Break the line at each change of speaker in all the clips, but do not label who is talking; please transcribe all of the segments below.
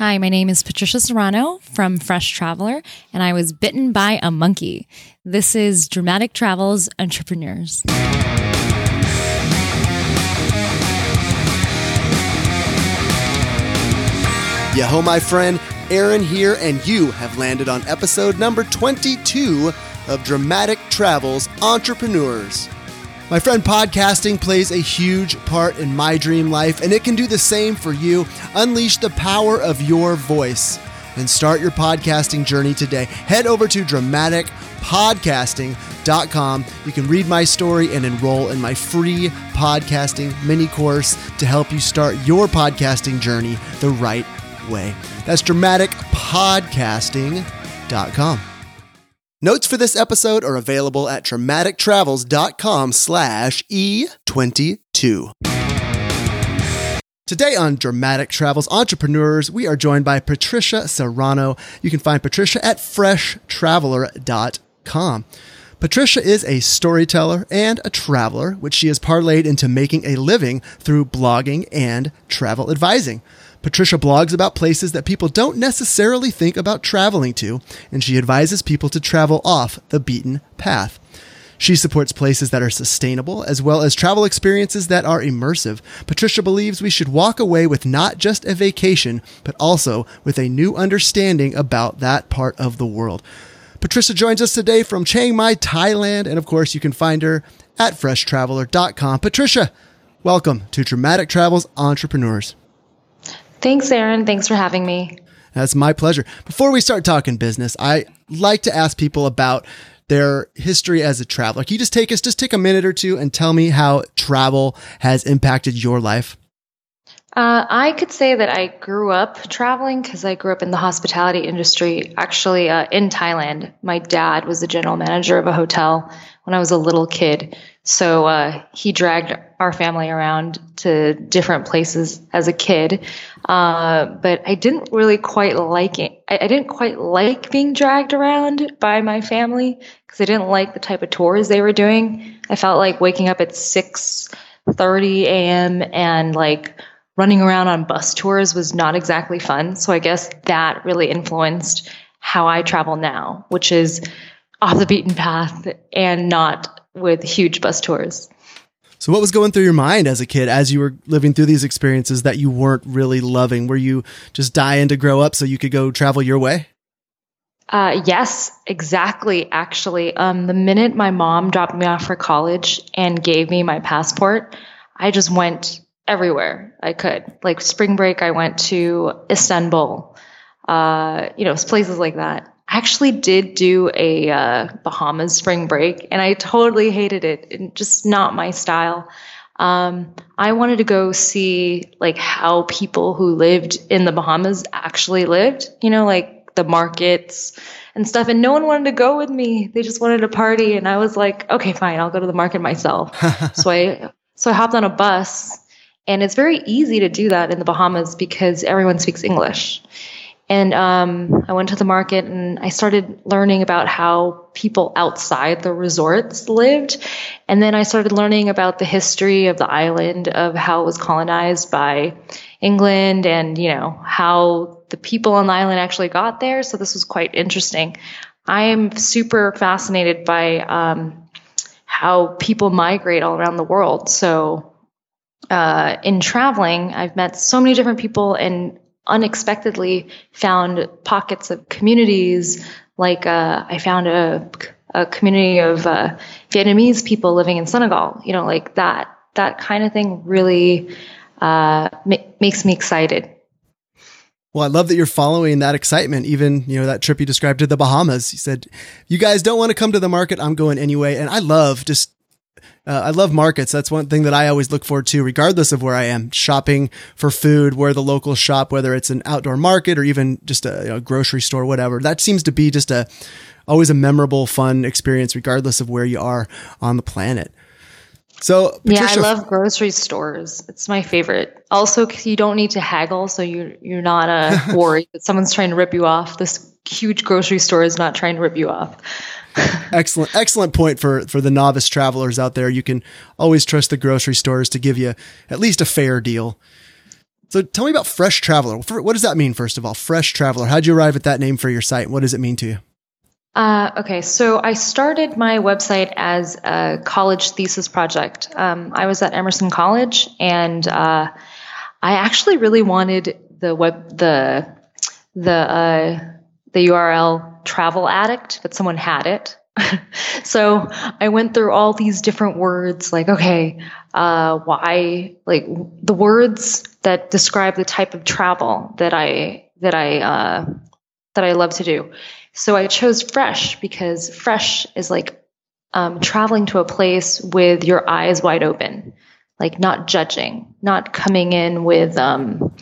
Hi, my name is Patricia Serrano from Fresh Traveler, and I was bitten by a monkey. This is Dramatic Travels Entrepreneurs.
Yo, my friend, Aaron here, and you have landed on episode number 22 of Dramatic Travels Entrepreneurs. My friend, podcasting plays a huge part in my dream life, and it can do the same for you. Unleash the power of your voice and start your podcasting journey today. Head over to dramaticpodcasting.com. You can read my story and enroll in my free podcasting mini course to help you start your podcasting journey the right way. That's dramaticpodcasting.com. Notes for this episode are available at dramatictravels.com slash E22. Today on Dramatic Travels Entrepreneurs, we are joined by Patricia Serrano. You can find Patricia at freshtraveler.com. Patricia is a storyteller and a traveler, which she has parlayed into making a living through blogging and travel advising. Patricia blogs about places that people don't necessarily think about traveling to, and she advises people to travel off the beaten path. She supports places that are sustainable as well as travel experiences that are immersive. Patricia believes we should walk away with not just a vacation, but also with a new understanding about that part of the world. Patricia joins us today from Chiang Mai, Thailand, and of course, you can find her at freshtraveler.com. Patricia, welcome to Dramatic Travels Entrepreneurs.
Thanks, Aaron. Thanks for having me.
That's my pleasure. Before we start talking business, I like to ask people about their history as a traveler. Can you just take us, just take a minute or two and tell me how travel has impacted your life?
Uh, I could say that I grew up traveling because I grew up in the hospitality industry. Actually, uh, in Thailand, my dad was the general manager of a hotel when I was a little kid. So uh, he dragged our family around to different places as a kid. Uh, but I didn't really quite like it. I, I, didn't quite like being dragged around by my family because I didn't like the type of tours they were doing. I felt like waking up at six thirty a.m. and like running around on bus tours was not exactly fun. So I guess that really influenced how I travel now, which is off the beaten path and not with huge bus tours.
So, what was going through your mind as a kid as you were living through these experiences that you weren't really loving? Were you just dying to grow up so you could go travel your way?
Uh, yes, exactly. Actually, um, the minute my mom dropped me off for college and gave me my passport, I just went everywhere I could. Like spring break, I went to Istanbul, uh, you know, places like that. I actually did do a uh, Bahamas spring break, and I totally hated it. And just not my style. Um, I wanted to go see like how people who lived in the Bahamas actually lived. You know, like the markets and stuff. And no one wanted to go with me. They just wanted to party, and I was like, okay, fine, I'll go to the market myself. so I so I hopped on a bus and it's very easy to do that in the Bahamas because everyone speaks English. And um, I went to the market and I started learning about how people outside the resorts lived. And then I started learning about the history of the island, of how it was colonized by England and, you know, how the people on the island actually got there. So this was quite interesting. I am super fascinated by um, how people migrate all around the world. So uh, in traveling, I've met so many different people and unexpectedly found pockets of communities. Like uh, I found a, a community of uh, Vietnamese people living in Senegal. You know, like that. That kind of thing really uh, ma- makes me excited.
Well, I love that you're following that excitement. Even, you know, that trip you described to the Bahamas. You said, you guys don't want to come to the market. I'm going anyway. And I love just uh, I love markets. That's one thing that I always look forward to, regardless of where I am. Shopping for food, where the local shop, whether it's an outdoor market or even just a you know, grocery store, whatever. That seems to be just a always a memorable, fun experience, regardless of where you are on the planet. So
Patricia, yeah, I love grocery stores. It's my favorite. Also, you don't need to haggle, so you you're not uh, worried that someone's trying to rip you off. This huge grocery store is not trying to rip you off
excellent, excellent point for for the novice travelers out there. You can always trust the grocery stores to give you at least a fair deal. So tell me about Fresh Traveler. What does that mean, first of all? Fresh Traveler. How'd you arrive at that name for your site? What does it mean to you?
Uh, okay, so I started my website as a college thesis project. Um, I was at Emerson College, and uh, I actually really wanted the web the the uh, the URL Travel Addict, but someone had it. so I went through all these different words, like okay, uh, why, like the words that describe the type of travel that I that I uh, that I love to do. So I chose fresh because fresh is like um, traveling to a place with your eyes wide open, like not judging, not coming in with um,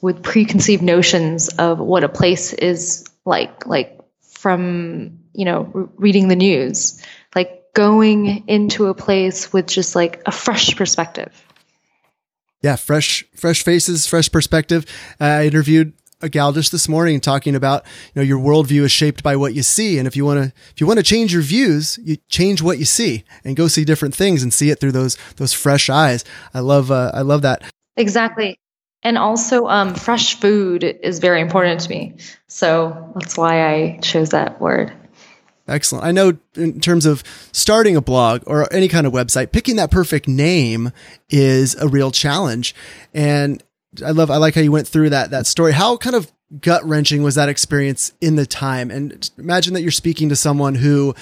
with preconceived notions of what a place is like, like from you know re- reading the news, like going into a place with just like a fresh perspective.
Yeah, fresh, fresh faces, fresh perspective. Uh, I interviewed a gal just this morning talking about you know your worldview is shaped by what you see, and if you want to if you want to change your views, you change what you see and go see different things and see it through those those fresh eyes. I love uh, I love that.
Exactly. And also, um, fresh food is very important to me. So that's why I chose that word.
Excellent. I know in terms of starting a blog or any kind of website, picking that perfect name is a real challenge. And I love, I like how you went through that, that story. How kind of gut wrenching was that experience in the time? And imagine that you're speaking to someone who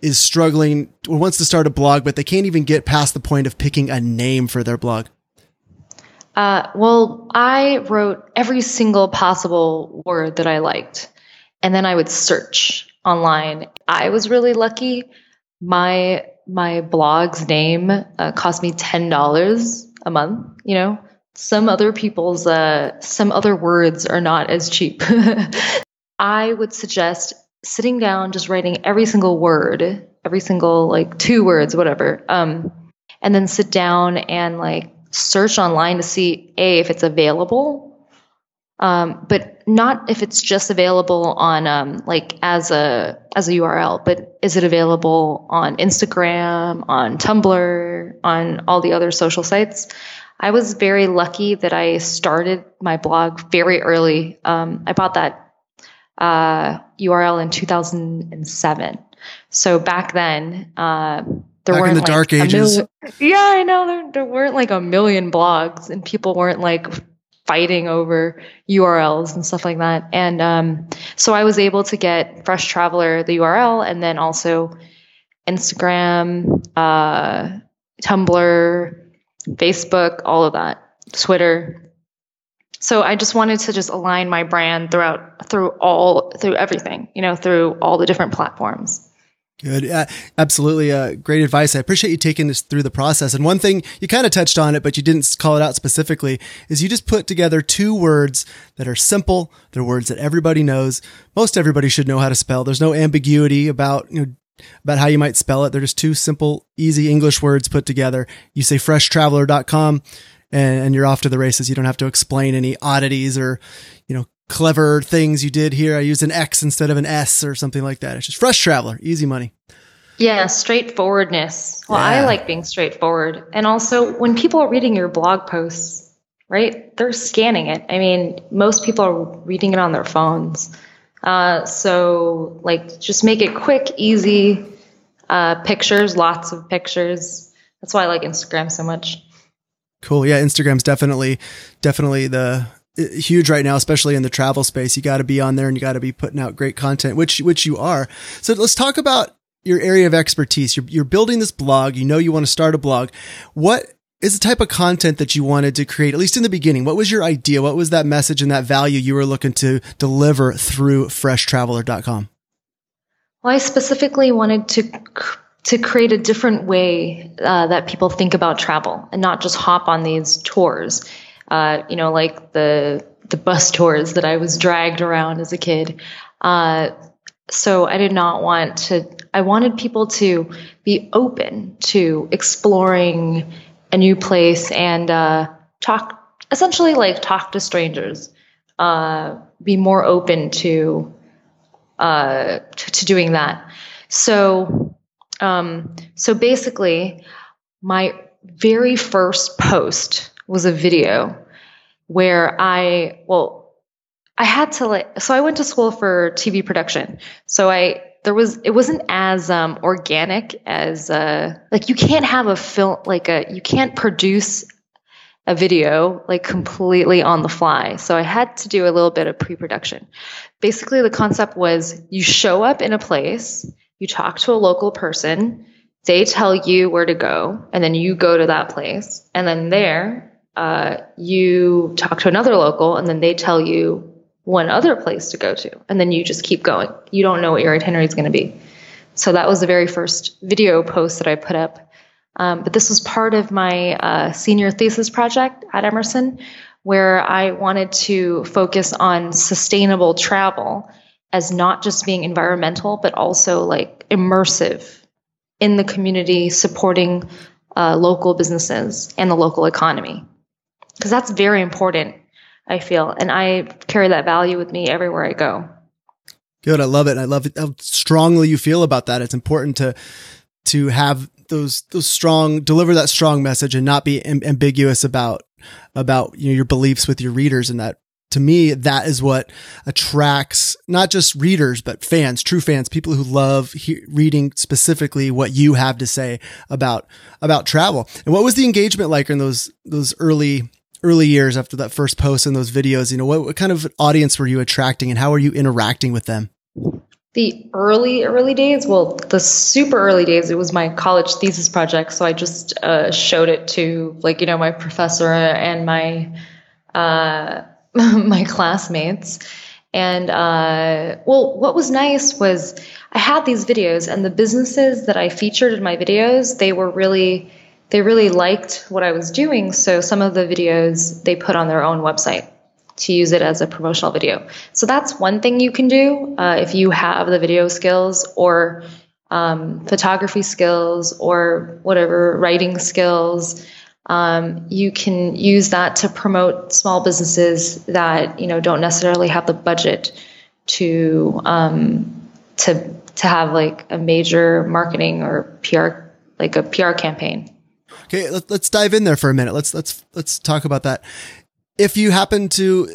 is struggling or wants to start a blog, but they can't even get past the point of picking a name for their blog.
Uh, well, I wrote every single possible word that I liked, and then I would search online. I was really lucky. My my blog's name uh, cost me ten dollars a month. You know, some other people's uh, some other words are not as cheap. I would suggest sitting down, just writing every single word, every single like two words, whatever, um, and then sit down and like search online to see a if it's available um, but not if it's just available on um, like as a as a URL, but is it available on Instagram, on Tumblr, on all the other social sites? I was very lucky that I started my blog very early. Um, I bought that uh, URL in 2007. So back then, uh, there
back
weren't
in the
like
dark ages.
Million, yeah, I know there, there weren't like a million blogs, and people weren't like fighting over URLs and stuff like that. And um, so I was able to get Fresh Traveler, the URL, and then also Instagram, uh, Tumblr, Facebook, all of that, Twitter. So I just wanted to just align my brand throughout through all through everything, you know, through all the different platforms.
Good. Uh, absolutely. Uh, great advice. I appreciate you taking us through the process. And one thing you kind of touched on it, but you didn't call it out specifically is you just put together two words that are simple. They're words that everybody knows. Most everybody should know how to spell. There's no ambiguity about, you know, about how you might spell it. They're just two simple, easy English words put together. You say freshtraveler.com and, and you're off to the races. You don't have to explain any oddities or, you know, clever things you did here. I used an X instead of an S or something like that. It's just fresh traveler, easy money.
Yeah, straightforwardness. Well, yeah. I like being straightforward. And also, when people are reading your blog posts, right, they're scanning it. I mean, most people are reading it on their phones. Uh, so, like, just make it quick, easy, uh, pictures, lots of pictures. That's why I like Instagram so much.
Cool. Yeah, Instagram's definitely, definitely the huge right now, especially in the travel space. You got to be on there and you got to be putting out great content, which which you are. So let's talk about your area of expertise. You're you're building this blog. You know you want to start a blog. What is the type of content that you wanted to create, at least in the beginning? What was your idea? What was that message and that value you were looking to deliver through freshtraveler.com?
Well, I specifically wanted to to create a different way uh, that people think about travel and not just hop on these tours uh, you know, like the the bus tours that I was dragged around as a kid. Uh, so I did not want to. I wanted people to be open to exploring a new place and uh, talk, essentially, like talk to strangers. Uh, be more open to, uh, to, to doing that. So, um, so basically, my very first post was a video where I, well, I had to like, so I went to school for TV production. So I, there was, it wasn't as um, organic as, uh, like you can't have a film, like a, you can't produce a video like completely on the fly. So I had to do a little bit of pre production. Basically, the concept was you show up in a place, you talk to a local person, they tell you where to go, and then you go to that place. And then there, uh, you talk to another local, and then they tell you one other place to go to. And then you just keep going. You don't know what your itinerary is going to be. So that was the very first video post that I put up. Um, but this was part of my uh, senior thesis project at Emerson, where I wanted to focus on sustainable travel as not just being environmental, but also like immersive in the community, supporting uh, local businesses and the local economy. Because that's very important, I feel. And I carry that value with me everywhere I go.
Good. I love it. I love it, how strongly you feel about that. It's important to to have those those strong deliver that strong message and not be am- ambiguous about about you know your beliefs with your readers and that to me, that is what attracts not just readers, but fans, true fans, people who love he- reading specifically what you have to say about, about travel. And what was the engagement like in those, those early, early years after that first post and those videos? You know, what, what kind of audience were you attracting and how are you interacting with them?
The early, early days, well, the super early days, it was my college thesis project. So I just uh, showed it to, like, you know, my professor and my, uh, my classmates. And uh, well, what was nice was I had these videos, and the businesses that I featured in my videos, they were really, they really liked what I was doing. So some of the videos they put on their own website to use it as a promotional video. So that's one thing you can do uh, if you have the video skills or um, photography skills or whatever writing skills um, you can use that to promote small businesses that you know don't necessarily have the budget to um, to to have like a major marketing or PR like a PR campaign.
Okay, let, us dive in there for a minute. Let's let's let's talk about that. If you happen to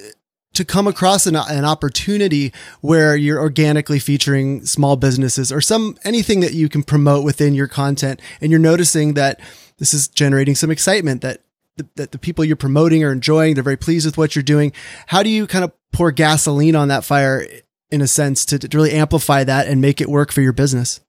to come across an, an opportunity where you're organically featuring small businesses or some anything that you can promote within your content, and you're noticing that this is generating some excitement that the, that the people you're promoting are enjoying. They're very pleased with what you're doing. How do you kind of pour gasoline on that fire in a sense to, to really amplify that and make it work for your business?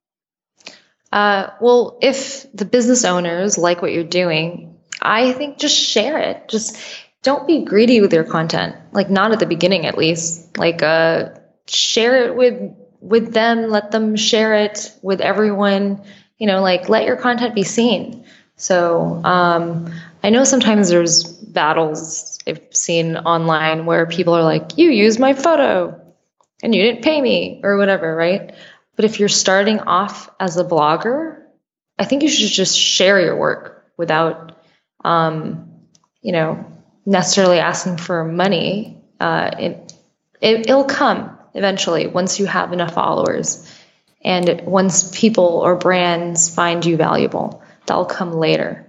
Uh, well, if the business owners like what you're doing, I think just share it. Just don't be greedy with your content. Like not at the beginning, at least. Like uh, share it with with them. Let them share it with everyone. You know, like let your content be seen. So um, I know sometimes there's battles I've seen online where people are like, you used my photo and you didn't pay me or whatever, right? But if you're starting off as a blogger, I think you should just share your work without, um, you know, necessarily asking for money. Uh, it, it, it'll come eventually once you have enough followers and once people or brands find you valuable that'll come later.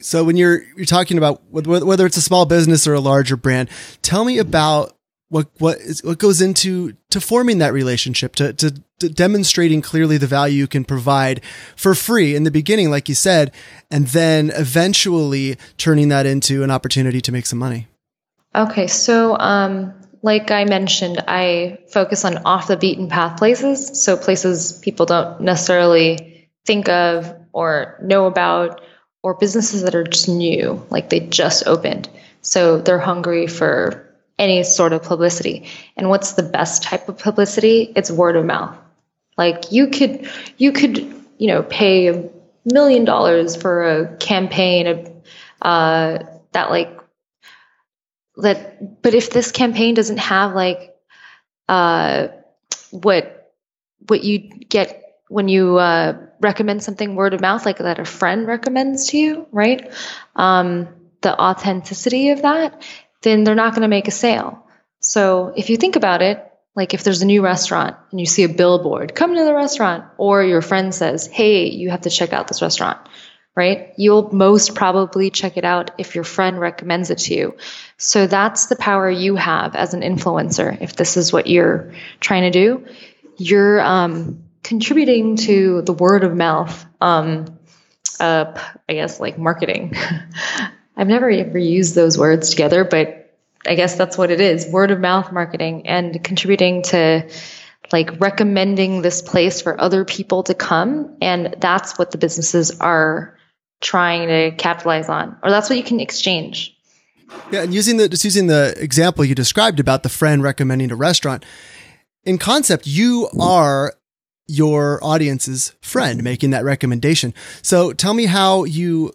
So when you're you're talking about whether it's a small business or a larger brand, tell me about what what is what goes into to forming that relationship to, to, to demonstrating clearly the value you can provide for free in the beginning like you said and then eventually turning that into an opportunity to make some money
okay so um, like i mentioned i focus on off the beaten path places so places people don't necessarily think of or know about or businesses that are just new, like they just opened. So they're hungry for any sort of publicity. And what's the best type of publicity? It's word of mouth. Like you could you could, you know, pay a million dollars for a campaign uh, that like that but if this campaign doesn't have like uh, what what you get when you uh, recommend something word of mouth, like that a friend recommends to you, right? Um, the authenticity of that, then they're not going to make a sale. So if you think about it, like if there's a new restaurant and you see a billboard, come to the restaurant, or your friend says, hey, you have to check out this restaurant, right? You'll most probably check it out if your friend recommends it to you. So that's the power you have as an influencer. If this is what you're trying to do, you're um, contributing to the word of mouth. Um, uh, I guess like marketing. I've never ever used those words together, but I guess that's what it is word of mouth marketing and contributing to like recommending this place for other people to come. And that's what the businesses are trying to capitalize on, or that's what you can exchange.
Yeah, and using the just using the example you described about the friend recommending a restaurant, in concept, you are your audience's friend making that recommendation. So tell me how you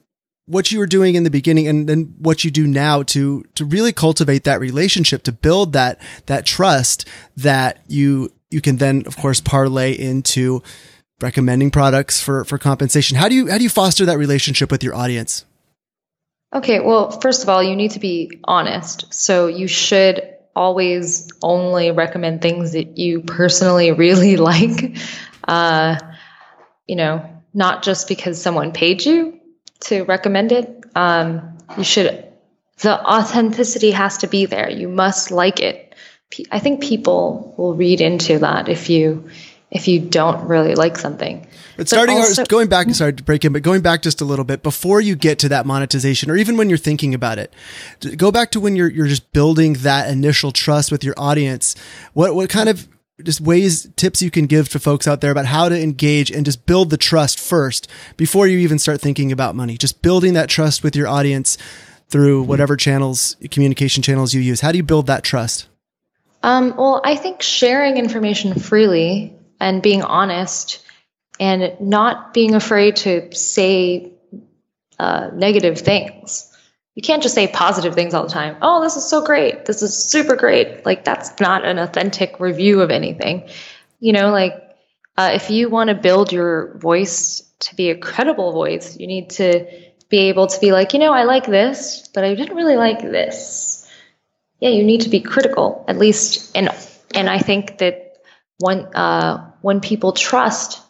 what you were doing in the beginning and then what you do now to to really cultivate that relationship to build that that trust that you you can then of course parlay into recommending products for for compensation. How do you how do you foster that relationship with your audience?
Okay well first of all you need to be honest. So you should always only recommend things that you personally really like. Uh, you know not just because someone paid you to recommend it um, you should the authenticity has to be there you must like it i think people will read into that if you if you don't really like something.
But starting but also, going back, sorry to break in, but going back just a little bit before you get to that monetization, or even when you're thinking about it, go back to when you're you're just building that initial trust with your audience. What what kind of just ways tips you can give to folks out there about how to engage and just build the trust first before you even start thinking about money. Just building that trust with your audience through whatever channels, communication channels you use. How do you build that trust?
Um, well, I think sharing information freely and being honest and not being afraid to say uh, negative things. You can't just say positive things all the time. Oh, this is so great. This is super great. Like, that's not an authentic review of anything. You know, like, uh, if you want to build your voice to be a credible voice, you need to be able to be like, you know, I like this, but I didn't really like this. Yeah, you need to be critical, at least. And, and I think that one, uh, when people trust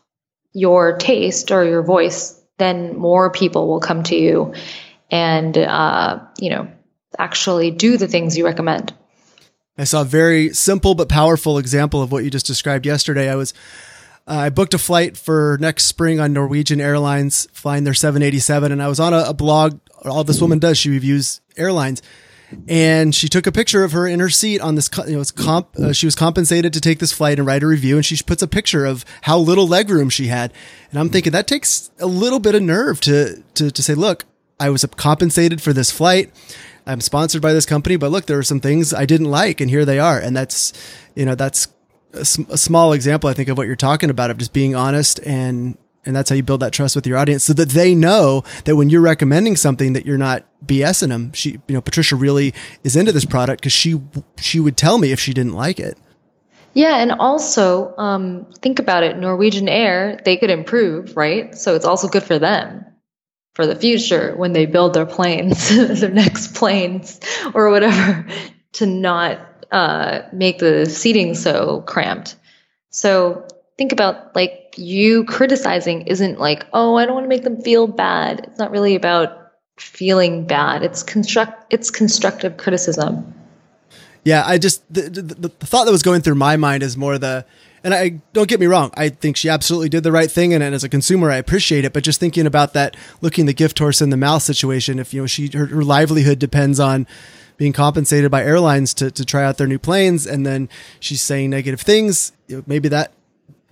your taste or your voice, then more people will come to you and, uh, you know, actually do the things you recommend.
I saw a very simple but powerful example of what you just described yesterday. I was uh, I booked a flight for next spring on Norwegian Airlines, flying their 787, and I was on a, a blog. All this woman does, she reviews airlines, and she took a picture of her in her seat on this. You know, comp. Uh, she was compensated to take this flight and write a review, and she puts a picture of how little leg room she had. And I'm thinking that takes a little bit of nerve to to to say, look, I was compensated for this flight. I'm sponsored by this company, but look, there are some things I didn't like, and here they are. And that's, you know, that's a, a small example, I think, of what you're talking about of just being honest and and that's how you build that trust with your audience so that they know that when you're recommending something that you're not BSing them. She, you know, Patricia really is into this product because she, she would tell me if she didn't like it.
Yeah. And also, um, think about it. Norwegian Air, they could improve, right? So it's also good for them for the future when they build their planes, their next planes or whatever to not, uh, make the seating so cramped. So think about like you criticizing isn't like, oh, I don't want to make them feel bad. It's not really about feeling bad. It's construct it's constructive criticism.
Yeah, I just the, the, the, thought that was going through my mind is more the and I don't get me wrong, I think she absolutely did the right thing and, and as a consumer I appreciate it, but just thinking about that looking the gift horse in the mouth situation, if you know she her, her livelihood depends on being compensated by airlines to, to try out their new planes and then she's saying negative things, you know, maybe that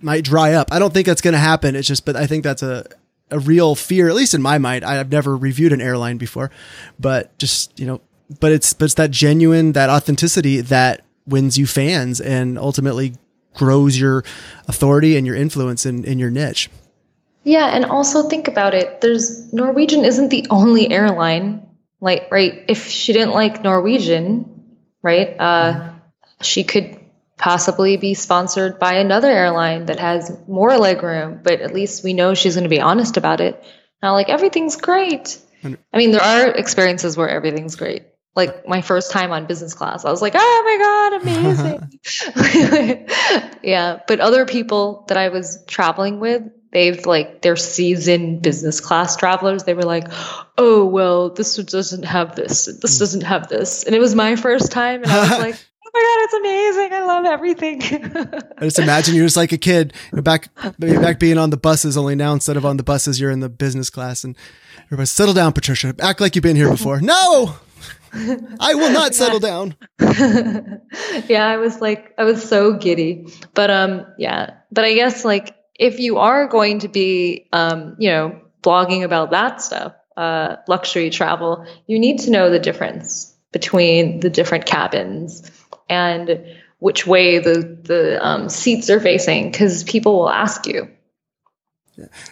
might dry up. I don't think that's going to happen. It's just, but I think that's a, a real fear, at least in my mind. I've never reviewed an airline before, but just, you know, but it's, but it's that genuine, that authenticity that wins you fans and ultimately grows your authority and your influence in, in your niche.
Yeah. And also think about it. There's Norwegian isn't the only airline. Like, right. If she didn't like Norwegian, right, uh, she could possibly be sponsored by another airline that has more legroom, but at least we know she's going to be honest about it. Not like everything's great. I mean, there are experiences where everything's great. Like my first time on business class, I was like, oh my God, amazing. yeah. But other people that I was traveling with, they've like they're seasoned business class travelers. They were like, "Oh, well, this doesn't have this. This hmm. doesn't have this." And it was my first time, and I was like. Oh my god, it's amazing! I love everything.
I just imagine you're just like a kid, you know, back back being on the buses. Only now, instead of on the buses, you're in the business class, and everybody settle down, Patricia. Act like you've been here before. No, I will not settle down.
yeah, I was like, I was so giddy. But um, yeah. But I guess like if you are going to be um, you know, blogging about that stuff, uh, luxury travel, you need to know the difference between the different cabins and which way the the um, seats are facing because people will ask you.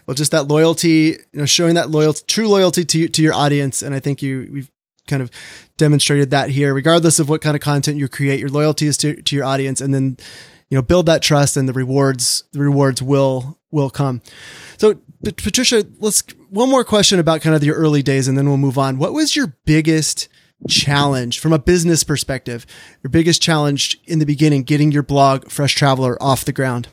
Well, just that loyalty, you know, showing that loyalty, true loyalty to to your audience, and I think you we've kind of demonstrated that here, regardless of what kind of content you create, your loyalty is to, to your audience and then, you know, build that trust and the rewards, the rewards will, will come. So Patricia, let's, one more question about kind of your early days and then we'll move on. What was your biggest challenge from a business perspective? Your biggest challenge in the beginning, getting your blog Fresh Traveler off the ground?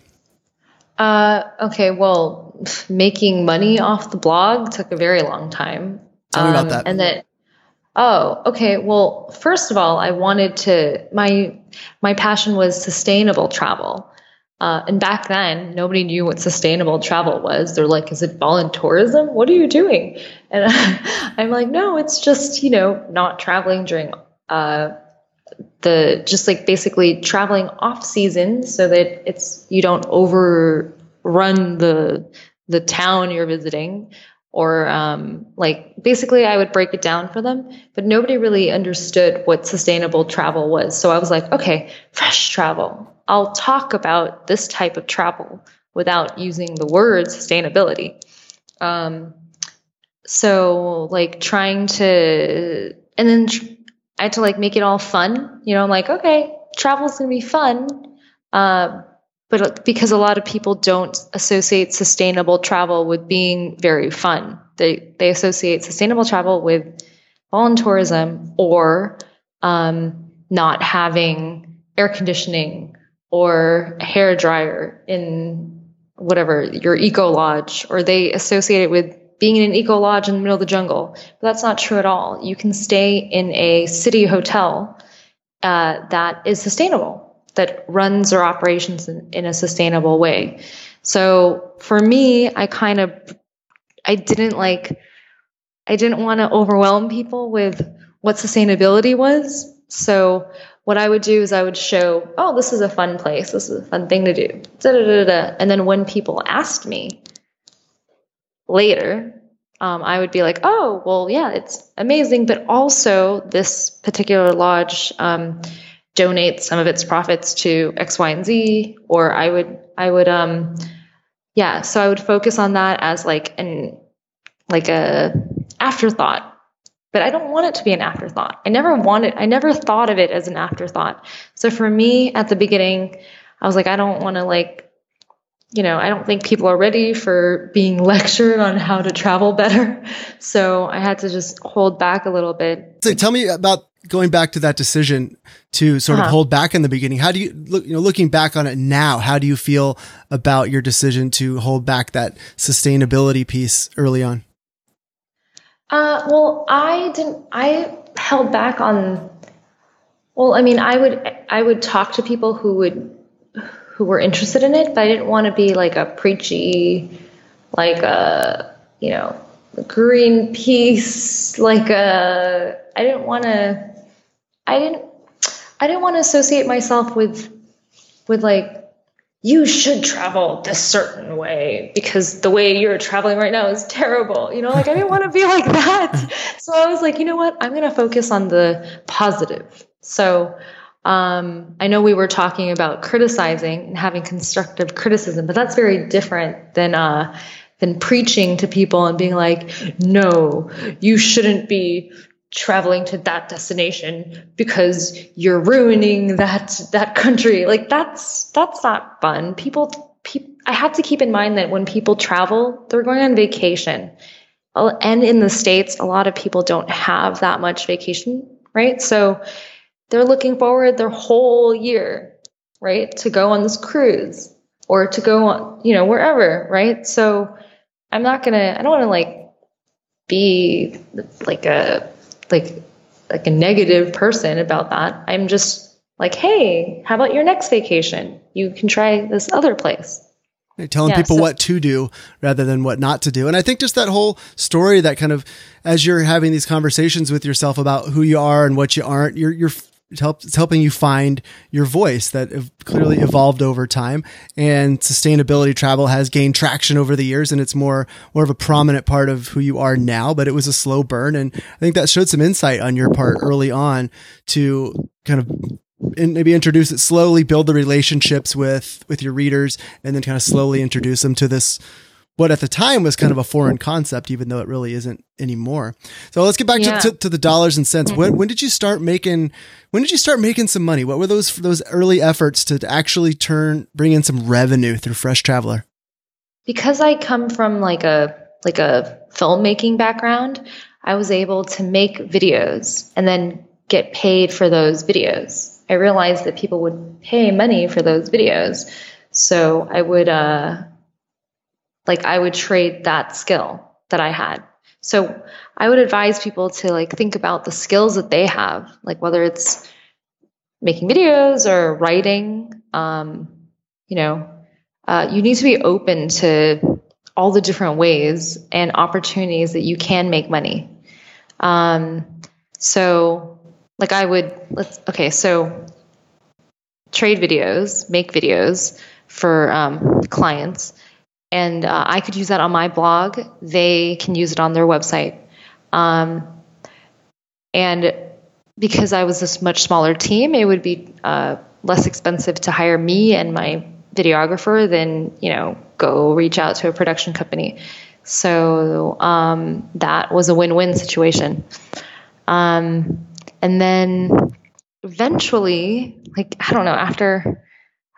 Uh, okay. Well, making money off the blog took a very long time.
Tell me about um, that.
And that Oh, okay. Well, first of all, I wanted to my my passion was sustainable travel. Uh, and back then, nobody knew what sustainable travel was. They're like, "Is it voluntourism? What are you doing?" And I'm like, "No, it's just you know not traveling during uh, the just like basically traveling off season, so that it's you don't overrun the the town you're visiting or um, like basically I would break it down for them, but nobody really understood what sustainable travel was. So I was like, okay, fresh travel. I'll talk about this type of travel without using the word sustainability. Um, so like trying to, and then tr- I had to like make it all fun. You know, I'm like, okay, travel's gonna be fun. Uh, but because a lot of people don't associate sustainable travel with being very fun. They they associate sustainable travel with voluntourism or um, not having air conditioning or a hair dryer in whatever your eco lodge, or they associate it with being in an eco lodge in the middle of the jungle. But that's not true at all. You can stay in a city hotel uh, that is sustainable that runs their operations in, in a sustainable way. So for me, I kind of, I didn't like, I didn't want to overwhelm people with what sustainability was. So what I would do is I would show, oh, this is a fun place. This is a fun thing to do. Da, da, da, and then when people asked me later, um, I would be like, oh, well, yeah, it's amazing. But also, this particular lodge um, donate some of its profits to X, Y, and Z, or I would, I would, um, yeah. So I would focus on that as like an, like a afterthought. But I don't want it to be an afterthought. I never wanted, I never thought of it as an afterthought. So for me at the beginning, I was like, I don't want to like, you know, I don't think people are ready for being lectured on how to travel better. So I had to just hold back a little bit.
So tell me about going back to that decision to sort uh-huh. of hold back in the beginning, how do you look, you know, looking back on it now, how do you feel about your decision to hold back that sustainability piece early on?
Uh, well, I didn't, I held back on, well, I mean, I would, I would talk to people who would, who were interested in it, but I didn't want to be like a preachy, like a, you know, Greenpeace, like a, I didn't want to, I didn't I didn't want to associate myself with with like you should travel this certain way because the way you're traveling right now is terrible. You know, like I didn't want to be like that. So I was like, you know what? I'm going to focus on the positive. So um, I know we were talking about criticizing and having constructive criticism, but that's very different than uh, than preaching to people and being like, no, you shouldn't be traveling to that destination because you're ruining that that country like that's that's not fun people pe- i have to keep in mind that when people travel they're going on vacation and in the states a lot of people don't have that much vacation right so they're looking forward their whole year right to go on this cruise or to go, on, you know, wherever, right? So I'm not gonna. I don't want to like be like a like like a negative person about that. I'm just like, hey, how about your next vacation? You can try this other place.
telling yeah, people so- what to do rather than what not to do. And I think just that whole story that kind of as you're having these conversations with yourself about who you are and what you aren't, you're you're it's helping you find your voice that clearly evolved over time. And sustainability travel has gained traction over the years and it's more more of a prominent part of who you are now but it was a slow burn. And i think that showed some insight on your part early on to kind of and maybe introduce it slowly, build the relationships with with your readers, and then kind of slowly introduce them to this what at the time was kind of a foreign concept, even though it really isn't anymore. So let's get back yeah. to, to, to, the dollars and cents. When, when did you start making? When did you start making some money? What were those those early efforts to actually turn bring in some revenue through Fresh Traveler?
Because I come from like a like a filmmaking background, I was able to make videos and then get paid for those videos. I realized that people would pay money for those videos. So I would, uh, like, I would trade that skill that I had. So I would advise people to like think about the skills that they have, like whether it's making videos or writing. Um, you know, uh, you need to be open to all the different ways and opportunities that you can make money. Um, so like I would let's okay, so trade videos, make videos for um, clients, and uh, I could use that on my blog. They can use it on their website, um, and because I was this much smaller team, it would be uh, less expensive to hire me and my videographer than you know go reach out to a production company. So um, that was a win-win situation. Um, and then eventually, like, I don't know, after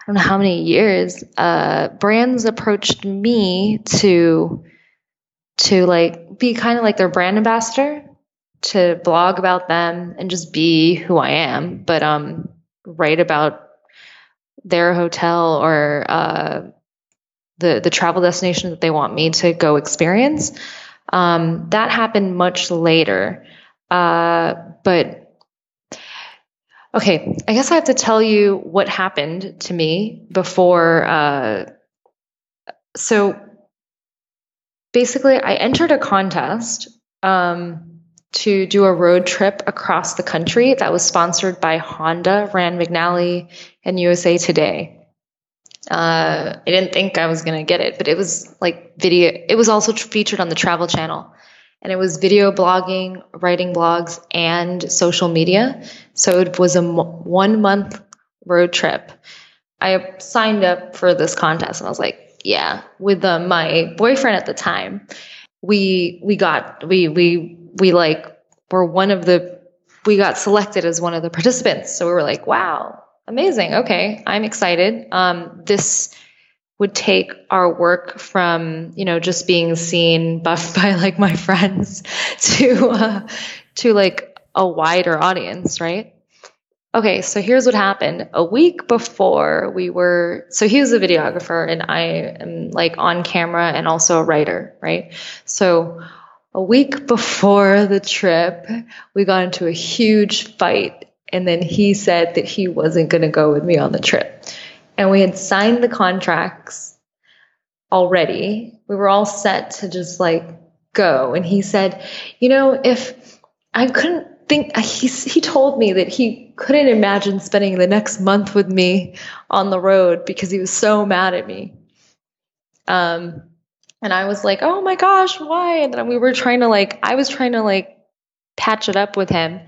I don't know how many years, uh, brands approached me to to like be kind of like their brand ambassador to blog about them and just be who I am, but um write about their hotel or uh, the the travel destination that they want me to go experience. Um, that happened much later, uh, but Okay, I guess I have to tell you what happened to me before. Uh, so basically, I entered a contest um, to do a road trip across the country that was sponsored by Honda, Rand McNally, and USA Today. Uh, I didn't think I was going to get it, but it was like video. It was also featured on the Travel Channel and it was video blogging, writing blogs, and social media. So it was a one month road trip. I signed up for this contest and I was like, yeah, with uh, my boyfriend at the time, we we got we we we like were one of the we got selected as one of the participants. So we were like, wow, amazing. Okay, I'm excited. Um, this would take our work from you know just being seen buffed by like my friends to uh, to like a wider audience right? Okay so here's what happened. A week before we were so he was a videographer and i am like on camera and also a writer right? So a week before the trip we got into a huge fight and then he said that he wasn't going to go with me on the trip and we had signed the contracts already. We were all set to just like go. And he said, you know, if I couldn't think, he, he told me that he couldn't imagine spending the next month with me on the road because he was so mad at me. Um, and I was like, oh my gosh, why? And then we were trying to like, I was trying to like patch it up with him.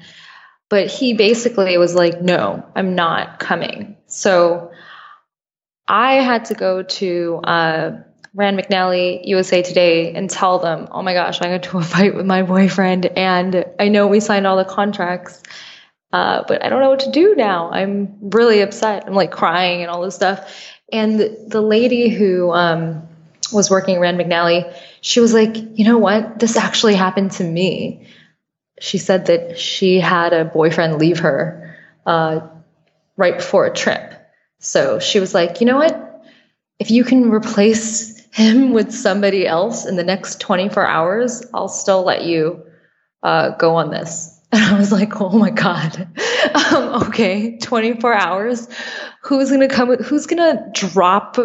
But he basically was like, no, I'm not coming. So I had to go to uh, Rand McNally, USA Today, and tell them, oh my gosh, I got into a fight with my boyfriend, and I know we signed all the contracts, uh, but I don't know what to do now. I'm really upset. I'm like crying and all this stuff. And the lady who um, was working Rand McNally, she was like, you know what? This actually happened to me. She said that she had a boyfriend leave her uh, right before a trip so she was like, you know what? if you can replace him with somebody else in the next 24 hours, I'll still let you uh, go on this. And I was like, oh my God. Um, okay, 24 hours. Who's going to come? Who's going to drop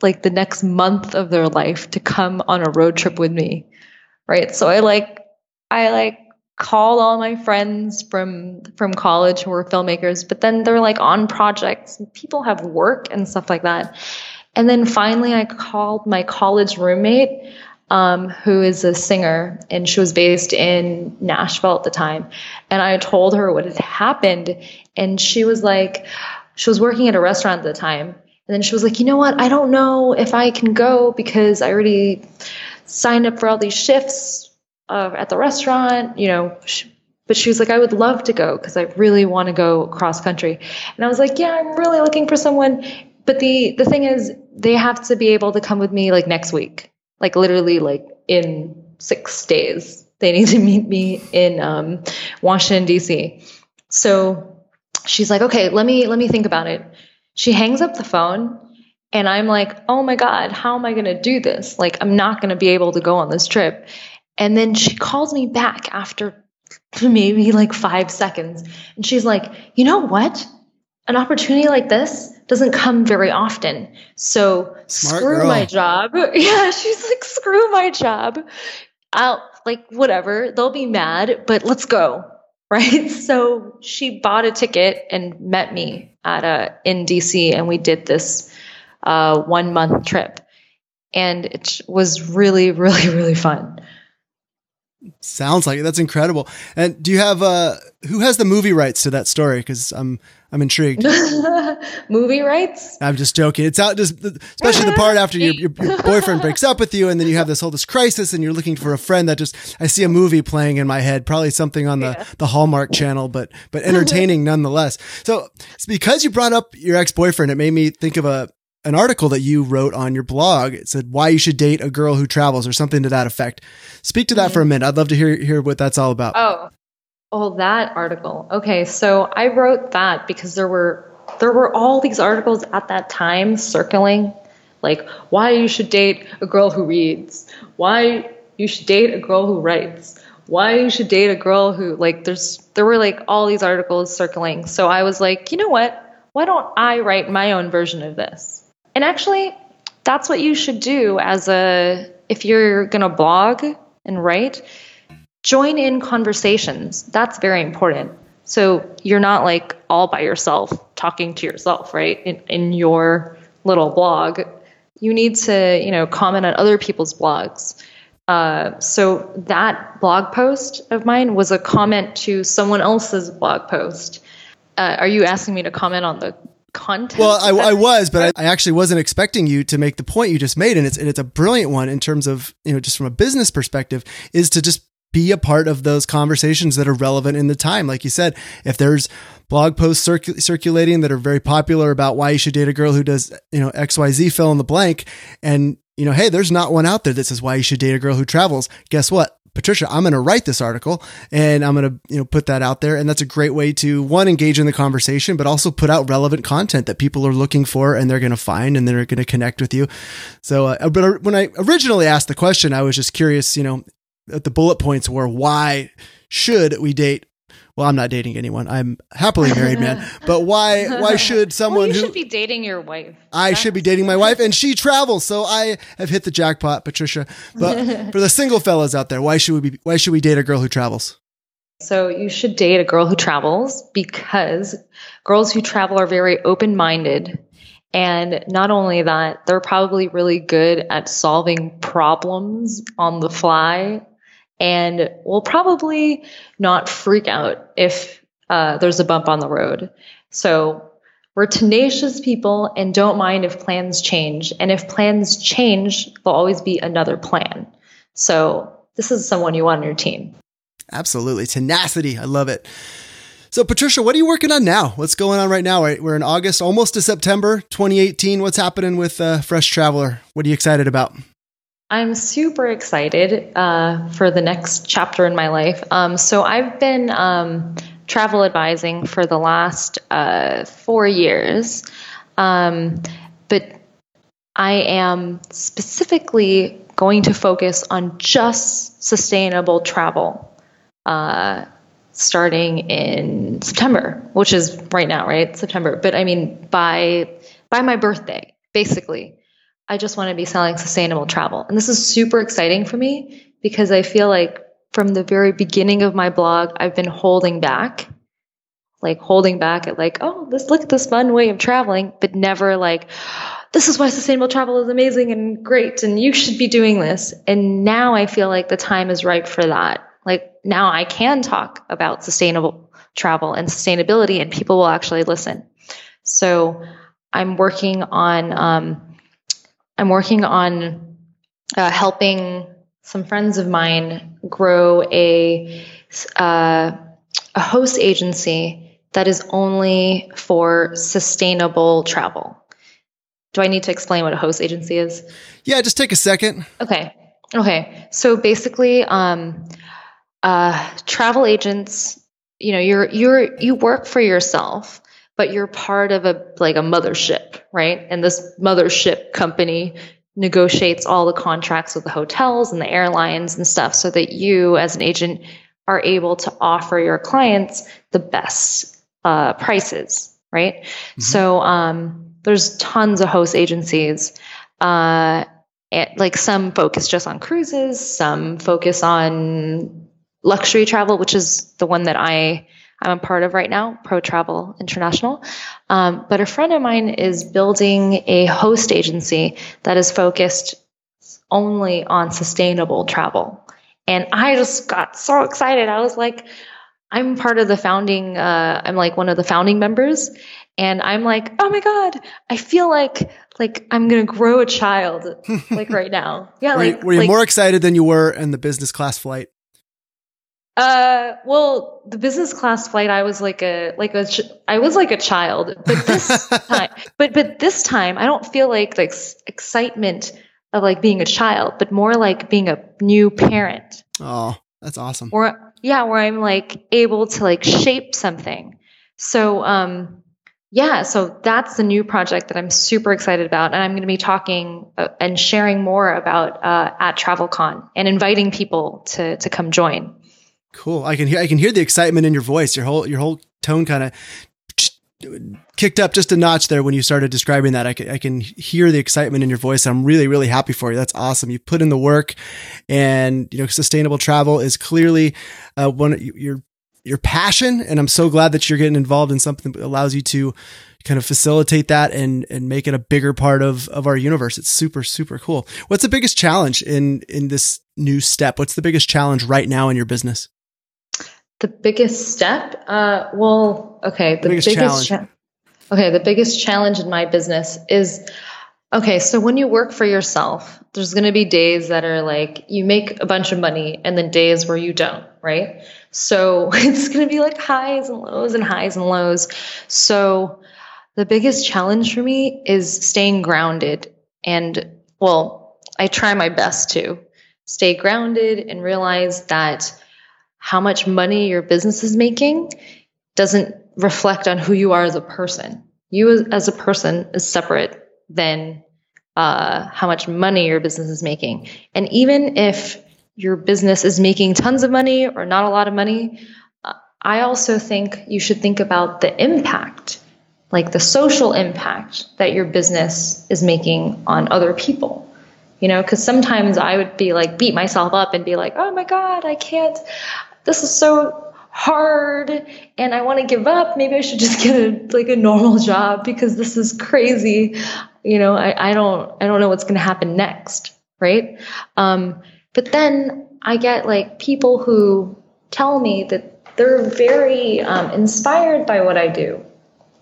like the next month of their life to come on a road trip with me? Right. So I like, I like called all my friends from from college who were filmmakers but then they're like on projects. People have work and stuff like that. And then finally i called my college roommate um, who is a singer and she was based in nashville at the time. And i told her what had happened and she was like she was working at a restaurant at the time. And then she was like you know what? I don't know if i can go because i already signed up for all these shifts uh, at the restaurant, you know. She, but she was like, I would love to go because I really want to go cross country. And I was like, Yeah, I'm really looking for someone. But the the thing is, they have to be able to come with me like next week, like literally like in six days. They need to meet me in um, Washington D.C. So she's like, Okay, let me let me think about it. She hangs up the phone and I'm like, oh my God, how am I going to do this? Like, I'm not going to be able to go on this trip. And then she calls me back after maybe like five seconds. And she's like, you know what? An opportunity like this doesn't come very often. So Smart screw girl. my job. Yeah, she's like, screw my job. I'll like, whatever. They'll be mad, but let's go. Right. So she bought a ticket and met me at a in DC and we did this uh, one month trip. And it was really, really, really fun.
Sounds like it. That's incredible. And do you have uh who has the movie rights to that story? Because I'm I'm intrigued.
movie rights?
I'm just joking. It's out just especially the part after your, your, your boyfriend breaks up with you and then you have this whole this crisis and you're looking for a friend that just I see a movie playing in my head, probably something on the yeah. the Hallmark channel, but but entertaining nonetheless. So it's because you brought up your ex boyfriend, it made me think of a an article that you wrote on your blog. It said why you should date a girl who travels or something to that effect. Speak to that for a mm-hmm. minute. I'd love to hear hear what that's all about.
Oh. Oh, that article. Okay, so I wrote that because there were there were all these articles at that time circling like why you should date a girl who reads, why you should date a girl who writes, why you should date a girl who like there's there were like all these articles circling. So I was like, you know what? Why don't I write my own version of this? And actually, that's what you should do as a if you're going to blog and write, join in conversations. That's very important. So you're not like all by yourself talking to yourself, right? In, in your little blog, you need to, you know, comment on other people's blogs. Uh, so that blog post of mine was a comment to someone else's blog post. Uh, are you asking me to comment on the content.
Well, I, I was, but I, I, actually wasn't expecting you to make the point you just made, and it's and it's a brilliant one in terms of you know just from a business perspective is to just be a part of those conversations that are relevant in the time. Like you said, if there's blog posts circu- circulating that are very popular about why you should date a girl who does you know X Y Z fill in the blank, and you know, hey, there's not one out there that says why you should date a girl who travels. Guess what? Patricia, I'm going to write this article and I'm going to, you know, put that out there. And that's a great way to one, engage in the conversation, but also put out relevant content that people are looking for and they're going to find and they're going to connect with you. So, uh, but when I originally asked the question, I was just curious, you know, the bullet points were why should we date well, I'm not dating anyone. I'm happily married man. But why why should someone well,
you
who
should be dating your wife?
I That's should be dating my wife and she travels, so I have hit the jackpot, Patricia. But for the single fellas out there, why should we be why should we date a girl who travels?
So you should date a girl who travels because girls who travel are very open-minded and not only that, they're probably really good at solving problems on the fly and will probably not freak out if uh, there's a bump on the road. So we're tenacious people and don't mind if plans change. And if plans change, there'll always be another plan. So this is someone you want on your team.
Absolutely. Tenacity. I love it. So, Patricia, what are you working on now? What's going on right now? We're in August, almost to September 2018. What's happening with uh, Fresh Traveler? What are you excited about?
I'm super excited uh, for the next chapter in my life. Um, so I've been um, travel advising for the last uh, four years, um, but I am specifically going to focus on just sustainable travel uh, starting in September, which is right now, right? September. But I mean, by by my birthday, basically, I just want to be selling sustainable travel, and this is super exciting for me because I feel like from the very beginning of my blog, I've been holding back like holding back at like, oh, let's look at this fun way of traveling, but never like, this is why sustainable travel is amazing and great and you should be doing this. And now I feel like the time is right for that. Like now I can talk about sustainable travel and sustainability and people will actually listen. So I'm working on, um, I'm working on uh, helping some friends of mine grow a, uh, a host agency that is only for sustainable travel. Do I need to explain what a host agency is?
Yeah, just take a second.
Okay. Okay. So basically, um, uh, travel agents, you know, you're you're you work for yourself, but you're part of a like a mothership, right? And this mothership company negotiates all the contracts with the hotels and the airlines and stuff so that you as an agent are able to offer your clients the best uh, prices, right? Mm-hmm. So um, there's tons of host agencies. Uh, like some focus just on cruises, some focus on luxury travel, which is the one that I I'm a part of right now, Pro Travel International. Um, but a friend of mine is building a host agency that is focused only on sustainable travel. And I just got so excited. I was like, I'm part of the founding, uh, I'm like one of the founding members. And I'm like, oh my God, I feel like like I'm gonna grow a child like right now. Yeah,
were
like
you, were you
like,
more excited than you were in the business class flight?
Uh, well, the business class flight, I was like a like a ch- I was like a child, but this time, but but this time, I don't feel like like excitement of like being a child, but more like being a new parent.
Oh, that's awesome.
Or yeah, where I'm like able to like shape something. So, um, yeah, so that's the new project that I'm super excited about. And I'm going to be talking uh, and sharing more about uh, at TravelCon and inviting people to, to come join.
Cool. I can hear, I can hear the excitement in your voice. Your whole, your whole tone kind of kicked up just a notch there when you started describing that. I can, I can hear the excitement in your voice. I'm really, really happy for you. That's awesome. You put in the work and, you know, sustainable travel is clearly uh, one, your, your passion. And I'm so glad that you're getting involved in something that allows you to kind of facilitate that and, and make it a bigger part of, of our universe. It's super, super cool. What's the biggest challenge in, in this new step? What's the biggest challenge right now in your business?
The biggest step? Uh, well, okay. The biggest, biggest challenge. Cha- okay. The biggest challenge in my business is okay. So when you work for yourself, there's going to be days that are like you make a bunch of money and then days where you don't, right? So it's going to be like highs and lows and highs and lows. So the biggest challenge for me is staying grounded and well, I try my best to stay grounded and realize that how much money your business is making doesn't reflect on who you are as a person. You as a person is separate than uh, how much money your business is making. And even if your business is making tons of money or not a lot of money, uh, I also think you should think about the impact, like the social impact that your business is making on other people. You know, because sometimes I would be like, beat myself up and be like, oh my God, I can't, this is so hard and I want to give up. Maybe I should just get a, like a normal job because this is crazy. You know, I, I don't, I don't know what's going to happen next. Right. Um, but then I get like people who tell me that they're very um, inspired by what I do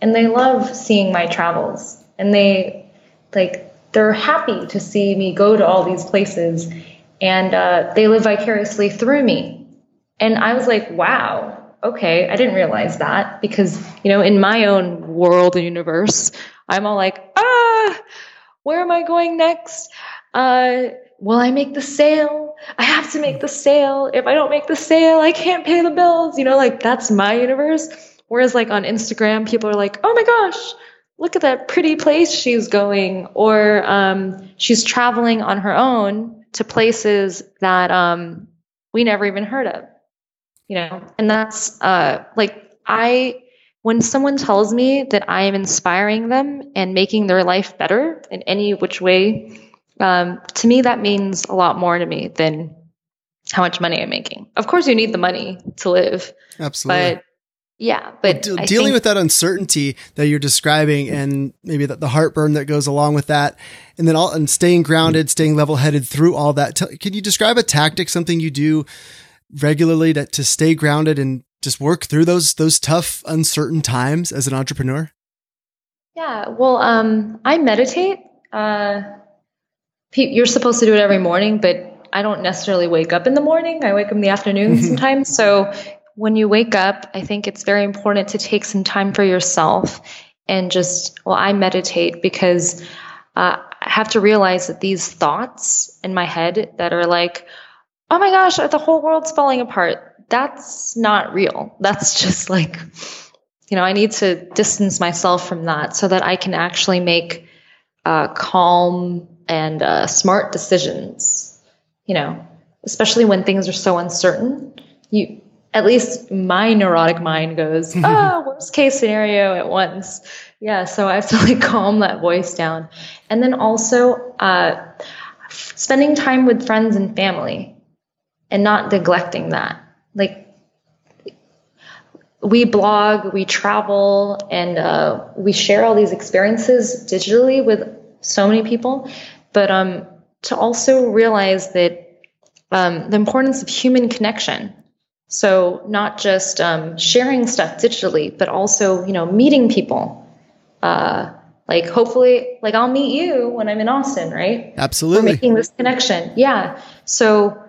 and they love seeing my travels and they like, they're happy to see me go to all these places and uh, they live vicariously through me and I was like, wow, okay, I didn't realize that because, you know, in my own world and universe, I'm all like, ah, where am I going next? Uh, will I make the sale? I have to make the sale. If I don't make the sale, I can't pay the bills. You know, like that's my universe. Whereas like on Instagram, people are like, oh my gosh, look at that pretty place she's going, or um, she's traveling on her own to places that um, we never even heard of. You know, and that's uh, like I when someone tells me that I am inspiring them and making their life better in any which way, um, to me that means a lot more to me than how much money I'm making. Of course, you need the money to live.
Absolutely.
But yeah, but
well, de- dealing think- with that uncertainty that you're describing, and maybe the, the heartburn that goes along with that, and then all and staying grounded, staying level headed through all that. T- can you describe a tactic, something you do regularly to to stay grounded and just work through those those tough, uncertain times as an entrepreneur?
Yeah, well, um, I meditate. Uh, you're supposed to do it every morning, but I don't necessarily wake up in the morning. I wake up in the afternoon sometimes. So when you wake up, I think it's very important to take some time for yourself and just, well, I meditate because uh, I have to realize that these thoughts in my head that are like, oh my gosh, the whole world's falling apart, that's not real. That's just like, you know, I need to distance myself from that so that I can actually make uh, calm and uh, smart decisions, you know, especially when things are so uncertain. You, at least my neurotic mind goes, oh, worst case scenario at once. Yeah, so I have to like calm that voice down. And then also uh, spending time with friends and family and not neglecting that. Like we blog, we travel, and uh, we share all these experiences digitally with so many people. But um, to also realize that um, the importance of human connection so not just um, sharing stuff digitally, but also you know meeting people. Uh, like hopefully, like I'll meet you when I'm in Austin, right?
Absolutely.
We're making this connection. Yeah. So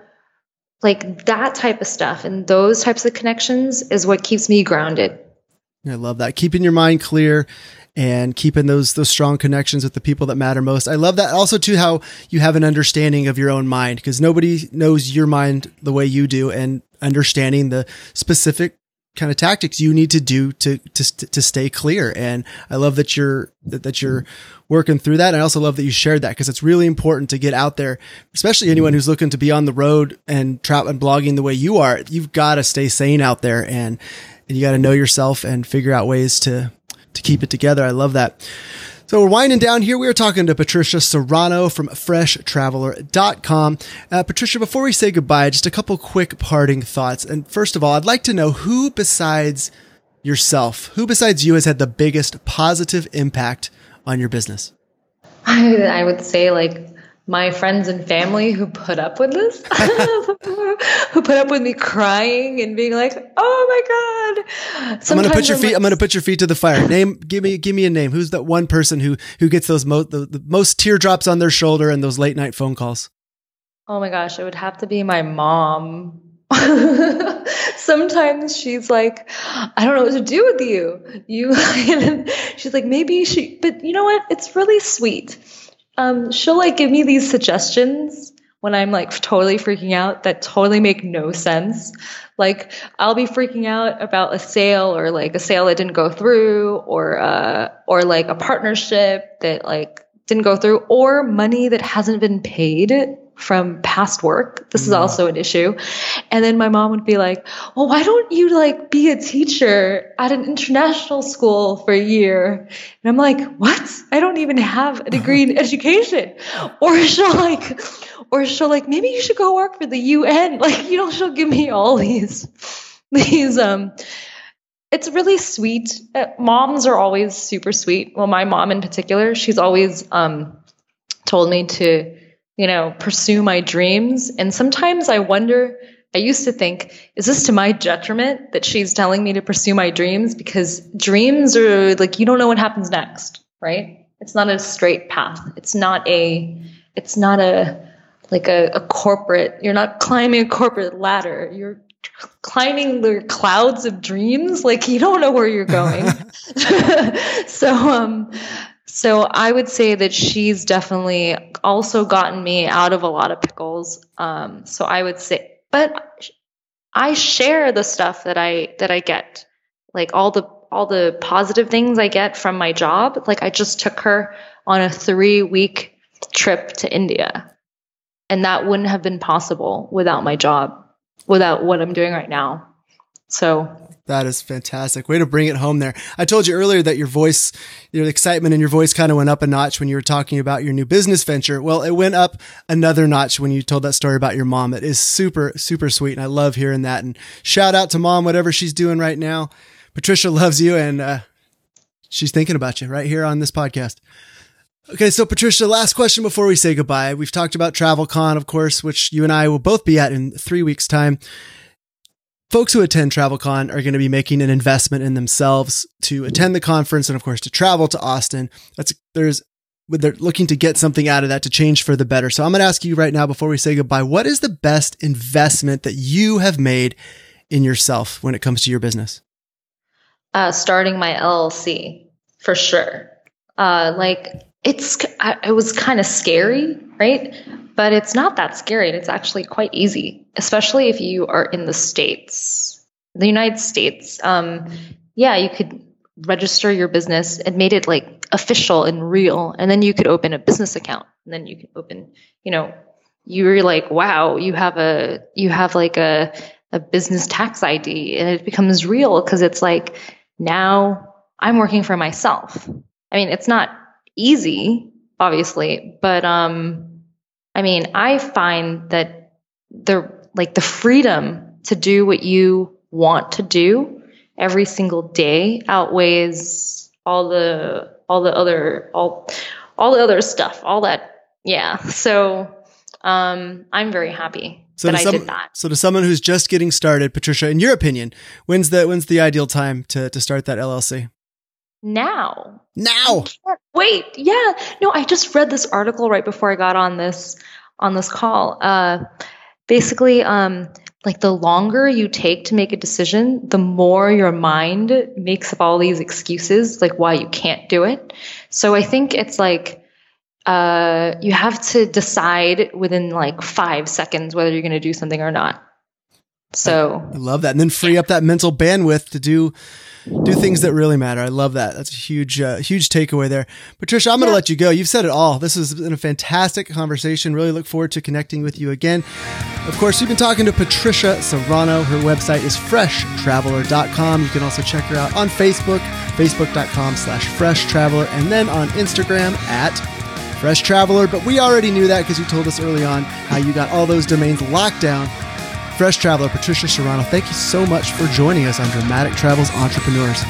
like that type of stuff and those types of connections is what keeps me grounded.
I love that. Keeping your mind clear and keeping those those strong connections with the people that matter most. I love that also too how you have an understanding of your own mind because nobody knows your mind the way you do and understanding the specific kind of tactics you need to do to to to stay clear and I love that you're that, that you're working through that and I also love that you shared that because it's really important to get out there especially anyone who's looking to be on the road and trap and blogging the way you are you've got to stay sane out there and and you got to know yourself and figure out ways to to keep it together. I love that. So we're winding down here. We are talking to Patricia Serrano from freshtraveler.com. Uh, Patricia, before we say goodbye, just a couple quick parting thoughts. And first of all, I'd like to know who besides yourself, who besides you has had the biggest positive impact on your business?
I, I would say like my friends and family who put up with this, who put up with me crying and being like, "Oh my god!"
Sometimes I'm gonna put your I'm feet. Like, I'm gonna put your feet to the fire. Name, give me, give me a name. Who's that one person who who gets those most the, the most teardrops on their shoulder and those late night phone calls?
Oh my gosh, it would have to be my mom. Sometimes she's like, I don't know what to do with you. You, she's like, maybe she, but you know what? It's really sweet um, she'll like give me these suggestions when I'm like totally freaking out that totally make no sense. Like I'll be freaking out about a sale or like a sale that didn't go through or uh or like a partnership that like didn't go through or money that hasn't been paid from past work. This is also an issue. And then my mom would be like, well, why don't you like be a teacher at an international school for a year? And I'm like, what? I don't even have a degree in education. Or she'll like, or she'll like, maybe you should go work for the UN. Like, you know, she'll give me all these, these, um, it's really sweet. Uh, moms are always super sweet. Well, my mom in particular, she's always, um, told me to, you know, pursue my dreams. And sometimes I wonder, I used to think, is this to my detriment that she's telling me to pursue my dreams? Because dreams are like, you don't know what happens next, right? It's not a straight path. It's not a, it's not a, like a, a corporate, you're not climbing a corporate ladder. You're climbing the clouds of dreams. Like you don't know where you're going. so, um, so I would say that she's definitely also gotten me out of a lot of pickles. Um, so I would say, but I share the stuff that I that I get, like all the all the positive things I get from my job. Like I just took her on a three week trip to India. And that wouldn't have been possible without my job, without what I'm doing right now. So
that is fantastic. Way to bring it home there. I told you earlier that your voice, your excitement in your voice kind of went up a notch when you were talking about your new business venture. Well, it went up another notch when you told that story about your mom. It is super, super sweet. And I love hearing that. And shout out to mom, whatever she's doing right now. Patricia loves you and uh, she's thinking about you right here on this podcast. Okay, so Patricia, last question before we say goodbye. We've talked about TravelCon, of course, which you and I will both be at in three weeks' time. Folks who attend TravelCon are going to be making an investment in themselves to attend the conference and, of course, to travel to Austin. That's there's they're looking to get something out of that to change for the better. So I'm going to ask you right now before we say goodbye, what is the best investment that you have made in yourself when it comes to your business?
uh, starting my LLC for sure. Uh, like it's, I, it was kind of scary, right? But it's not that scary. And it's actually quite easy, especially if you are in the States, the United States. Um, yeah, you could register your business and made it like official and real. And then you could open a business account and then you can open, you know, you're like, wow, you have a, you have like a, a business tax ID and it becomes real because it's like, now I'm working for myself. I mean, it's not easy, obviously, but um, I mean, I find that the like the freedom to do what you want to do every single day outweighs all the all the other all all the other stuff, all that yeah. So um, I'm very happy so that I some, did that.
So to someone who's just getting started, Patricia, in your opinion, when's the when's the ideal time to to start that LLC?
Now.
Now.
Wait, yeah. No, I just read this article right before I got on this on this call. Uh basically um like the longer you take to make a decision, the more your mind makes up all these excuses like why you can't do it. So I think it's like uh, you have to decide within like five seconds whether you're going to do something or not. So
I love that, and then free up that mental bandwidth to do do things that really matter. I love that. That's a huge, uh, huge takeaway there. Patricia, I'm going to yeah. let you go. You've said it all. This has been a fantastic conversation. Really look forward to connecting with you again. Of course, you've been talking to Patricia Serrano. Her website is freshtraveler.com. You can also check her out on Facebook, facebook.com slash freshtraveler, and then on Instagram at Fresh Traveler, but we already knew that because you told us early on how you got all those domains locked down. Fresh Traveler, Patricia Serrano, thank you so much for joining us on Dramatic Travels Entrepreneurs.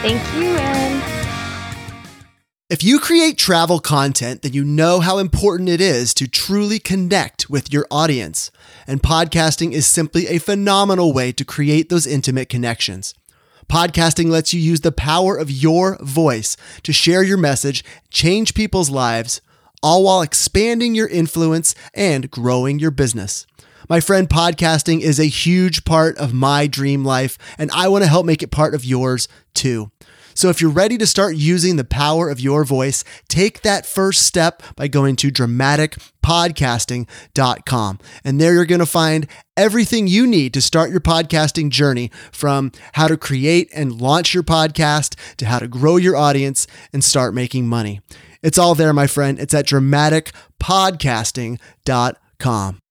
Thank you, Aaron.
If you create travel content, then you know how important it is to truly connect with your audience. And podcasting is simply a phenomenal way to create those intimate connections. Podcasting lets you use the power of your voice to share your message, change people's lives, all while expanding your influence and growing your business. My friend, podcasting is a huge part of my dream life, and I want to help make it part of yours too. So if you're ready to start using the power of your voice, take that first step by going to dramaticpodcasting.com. And there you're going to find everything you need to start your podcasting journey from how to create and launch your podcast to how to grow your audience and start making money. It's all there, my friend. It's at dramaticpodcasting.com.